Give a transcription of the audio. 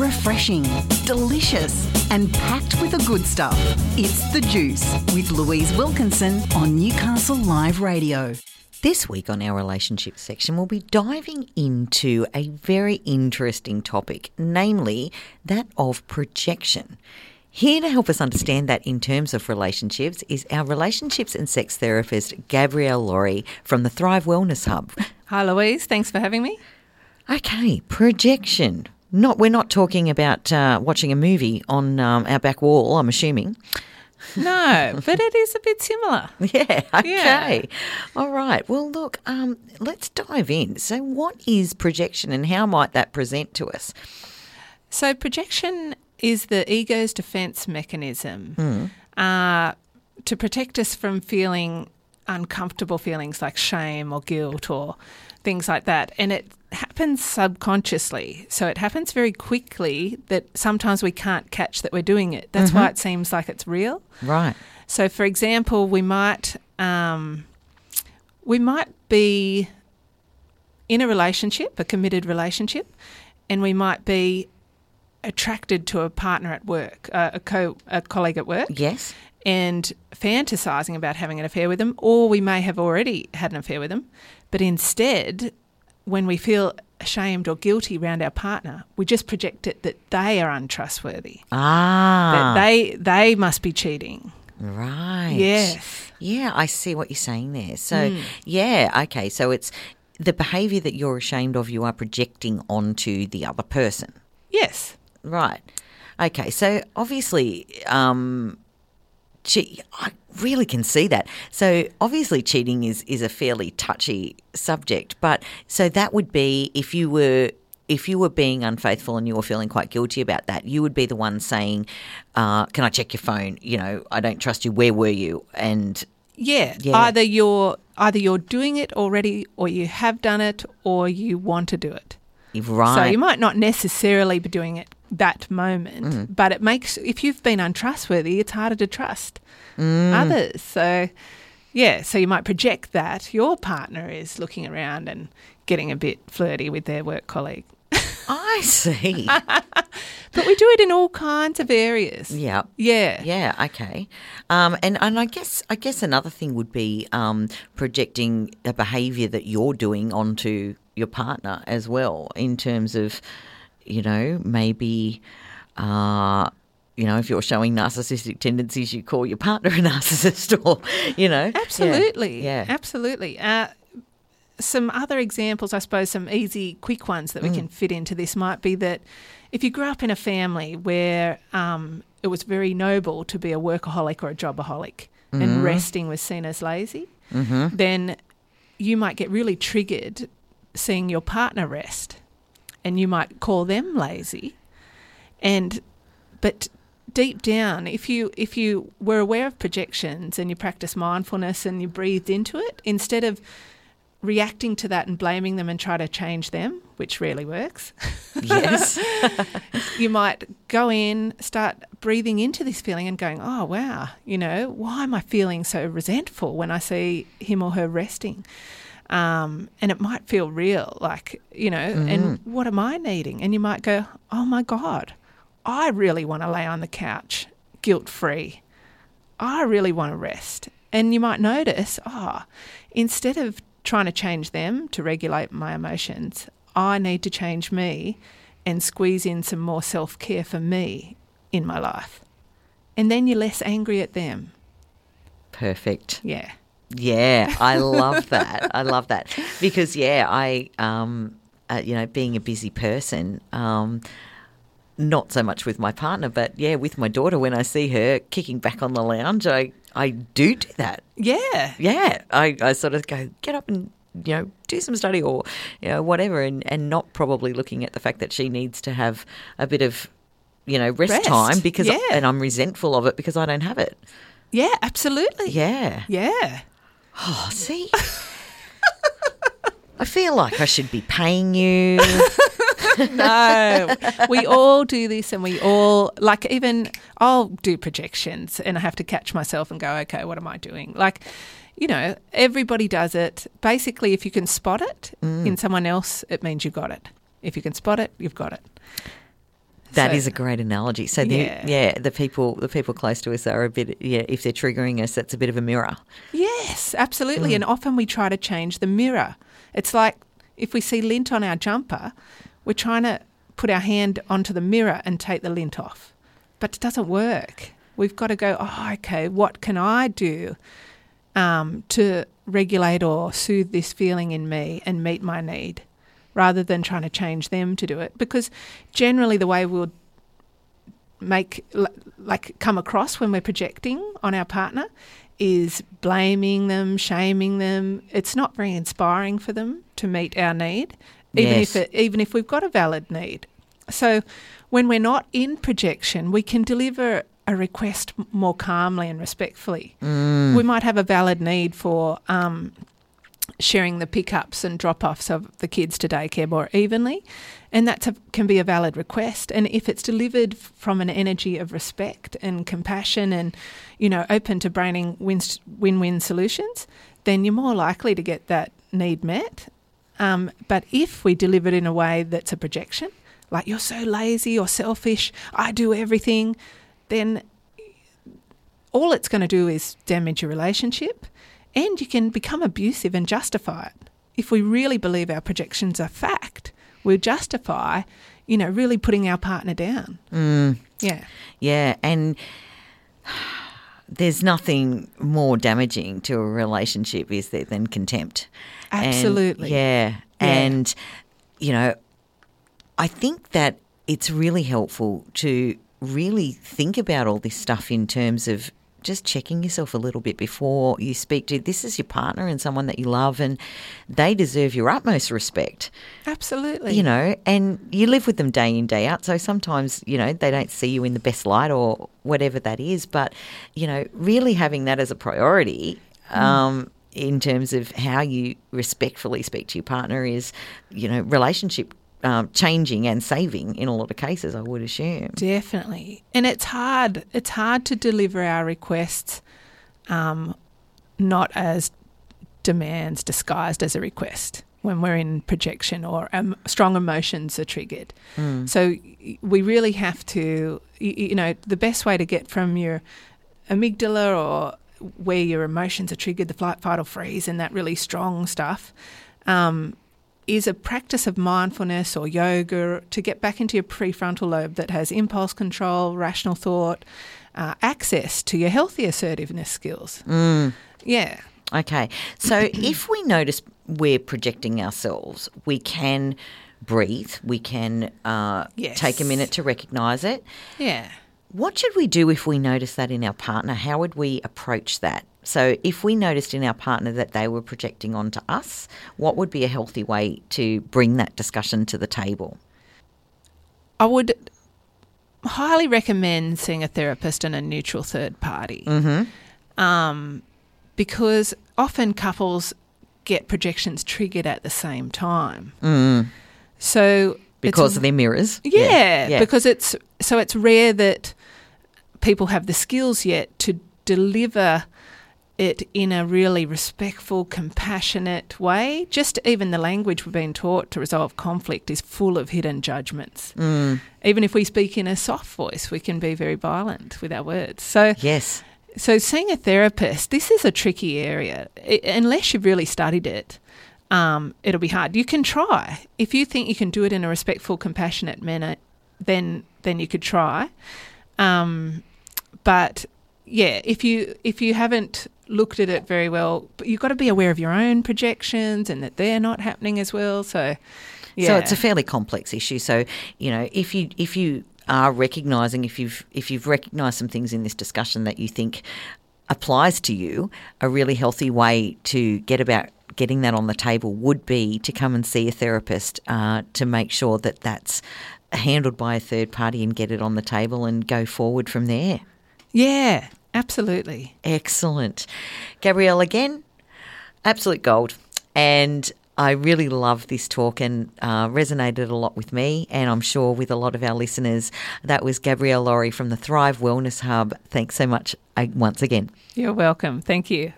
refreshing, delicious, and packed with the good stuff. It's The Juice with Louise Wilkinson on Newcastle Live Radio. This week on our relationship section, we'll be diving into a very interesting topic, namely that of projection. Here to help us understand that in terms of relationships is our relationships and sex therapist, Gabrielle Lawrie from the Thrive Wellness Hub. Hi, Louise. Thanks for having me. Okay, projection. Not we're not talking about uh, watching a movie on um, our back wall. I'm assuming. No, but it is a bit similar. Yeah. Okay. All right. Well, look. Um, let's dive in. So, what is projection, and how might that present to us? So, projection is the ego's defense mechanism uh, to protect us from feeling uncomfortable feelings like shame or guilt or things like that. And it happens subconsciously. So it happens very quickly that sometimes we can't catch that we're doing it. That's why it seems like it's real. Right. So, for example, we might um, we might be in a relationship, a committed relationship, and we might be attracted to a partner at work, uh, a co a colleague at work, Yes. and fantasizing about having an affair with them, or we may have already had an affair with them, but instead, when we feel ashamed or guilty around our partner, we just project it that they are untrustworthy, Ah. that they they must be cheating. Right. Yes. Yeah, I see what you're saying there. So, yeah, okay. So it's the behaviour that you're ashamed of, you are projecting onto the other person. Yes. Right. Okay. So obviously, um, che- I really can see that. So obviously, cheating is is a fairly touchy subject. But so that would be if you were. If you were being unfaithful and you were feeling quite guilty about that, you would be the one saying, uh, "Can I check your phone? You know, I don't trust you. Where were you?" And Yeah. Yeah. Either you're either you're doing it already or you have done it or you want to do it. right, So you might not necessarily be doing it that moment, Mm. but it makes if you've been untrustworthy, it's harder to trust Mm. others. So yeah, so you might project that your partner is looking around and getting a bit flirty with their work colleague. I see. But we do it in all kinds of areas. yeah. Yeah. Yeah, okay. Um, and, and I guess I guess another thing would be um, projecting a behaviour that you're doing onto your partner as well, in terms of, you know, maybe, uh, you know, if you're showing narcissistic tendencies, you call your partner a narcissist, or you know, Absolutely. yeah. Absolutely. Uh, some other examples, I suppose, some easy, quick ones that we Mm. can fit into this might be that if you grew up in a family where um, it was very noble to be a workaholic or a jobaholic Mm-hmm. and resting was seen as lazy, then you might get really triggered seeing your partner rest and you might call them lazy. And but deep down, if you if you were aware of projections and you practice mindfulness and you breathed into it, instead of reacting to that and blaming them and try to change them, which rarely works, yes, you might go in, start breathing into this feeling and going, oh, wow, you know, why am I feeling so resentful when I see him or her resting? Um, and it might feel real, like, you know, and what am I needing? And you might go, oh my God, I really want to lay on the couch guilt free. I really want to rest. And you might notice, ah, instead of trying to change them to regulate my emotions, I need to change me and squeeze in some more self care for me in my life. And then you're less angry at them. perfect. Yeah. Yeah, I love that. I love that because yeah, I um, uh, you know, being a busy person, um, not so much with my partner, but yeah, with my daughter. When I see her kicking back on the lounge, I I do do that. Yeah. Yeah, I, I sort of go get up and you know do some study or you know whatever, and and not probably looking at the fact that she needs to have a bit of you know rest, Rest, time because yeah. and I'm resentful of it because I don't have it. Yeah, absolutely. Yeah. Yeah. Oh, see. I feel like I should be paying you. no, we all do this, and we all like. Even I'll do projections, and I have to catch myself and go, "Okay, what am I doing?" Like, you know, everybody does it. Basically, if you can spot it in mm. someone else, it means you got it. If you can spot it, you've got it. That So- is a great analogy. So the, Yeah. yeah. the people the people close to us are a bit yeah. If they're triggering us, that's a bit of a mirror. Yes, absolutely. And often we try to change the mirror. It's like if we see lint on our jumper, we're trying to put our hand onto the mirror and take the lint off. But it doesn't work. We've got to go, oh, okay, what can I do um, to regulate or soothe this feeling in me and meet my need rather than trying to change them to do it? Because generally, the way we'll make like come across when we're projecting on our partner is blaming them, shaming them. It's not very inspiring for them to meet our need, even Yes. if it, even if we've got a valid need. So when we're not in projection, we can deliver a request more calmly and respectfully. We might have a valid need for um, sharing the pickups and drop offs of the kids to daycare more evenly. And that can be a valid request. And if it's delivered from an energy of respect and compassion and, you know, open to braining win win solutions, then you're more likely to get that need met. Um, but if we deliver it in a way that's a projection, like you're so lazy or selfish, I do everything, then all it's going to do is damage your relationship and you can become abusive and justify it. If we really believe our projections are fact, we'll justify, you know, really putting our partner down. Mm. Yeah. Yeah, and there's nothing more damaging to a relationship, is there, than contempt? And- Absolutely. yeah. Yeah. And, you know, I think that it's really helpful to really think about all this stuff in terms of just checking yourself a little bit before you speak to this is your partner and someone that you love and they deserve your utmost respect Absolutely. you know, and you live with them day in, day out. So sometimes, you know, they don't see you in the best light or whatever that is. But, you know, really having that as a priority um, in terms of how you respectfully speak to your partner is, you know, relationship um, changing and saving in a lot of cases, I would assume. Definitely. And it's hard. It's hard to deliver our requests um, not as demands disguised as a request when we're in projection or um, strong emotions are triggered. So we really have to, y- y- you know, the best way to get from your amygdala or where your emotions are triggered, the flight, fight, or freeze, and that really strong stuff, um, is a practice of mindfulness or yoga to get back into your prefrontal lobe that has impulse control, rational thought, uh, access to your healthy assertiveness skills. Yeah. Okay. So if we notice we're projecting ourselves, we can breathe, we can uh, Yes. take a minute to recognize it. Yeah. What should we do if we notice that in our partner? How would we approach that? So, if we noticed in our partner that they were projecting onto us, what would be a healthy way to bring that discussion to the table? I would highly recommend seeing a therapist and a neutral third party. Um, because often couples get projections triggered at the same time. So it's- Because of their mirrors? yeah, because it's so it's rare that people have the skills yet to deliver it in a really respectful, compassionate way. Just even the language we've been taught to resolve conflict is full of hidden judgments. Even if we speak in a soft voice, we can be very violent with our words. So Yes. so, seeing a therapist, this is a tricky area. I unless you've really studied it, um, it'll be hard. You can try. If you think you can do it in a respectful, compassionate manner, then then you could try. Um, but yeah, if you if you haven't looked at it very well, but you've got to be aware of your own projections and that they're not happening as well. So, yeah, So it's a fairly complex issue. So you know, if you if you are recognizing if you've if you've recognised some things in this discussion that you think applies to you, a really healthy way to get about getting that on the table would be to come and see a therapist uh, to make sure that that's handled by a third party and get it on the table and go forward from there. Yeah, absolutely. Excellent. Gabrielle, again, absolute gold. And I really love this talk and uh, resonated a lot with me, and I'm sure with a lot of our listeners. That was Gabrielle Lawrie from the Thrive Wellness Hub. Thanks so much uh, once again. You're welcome. Thank you.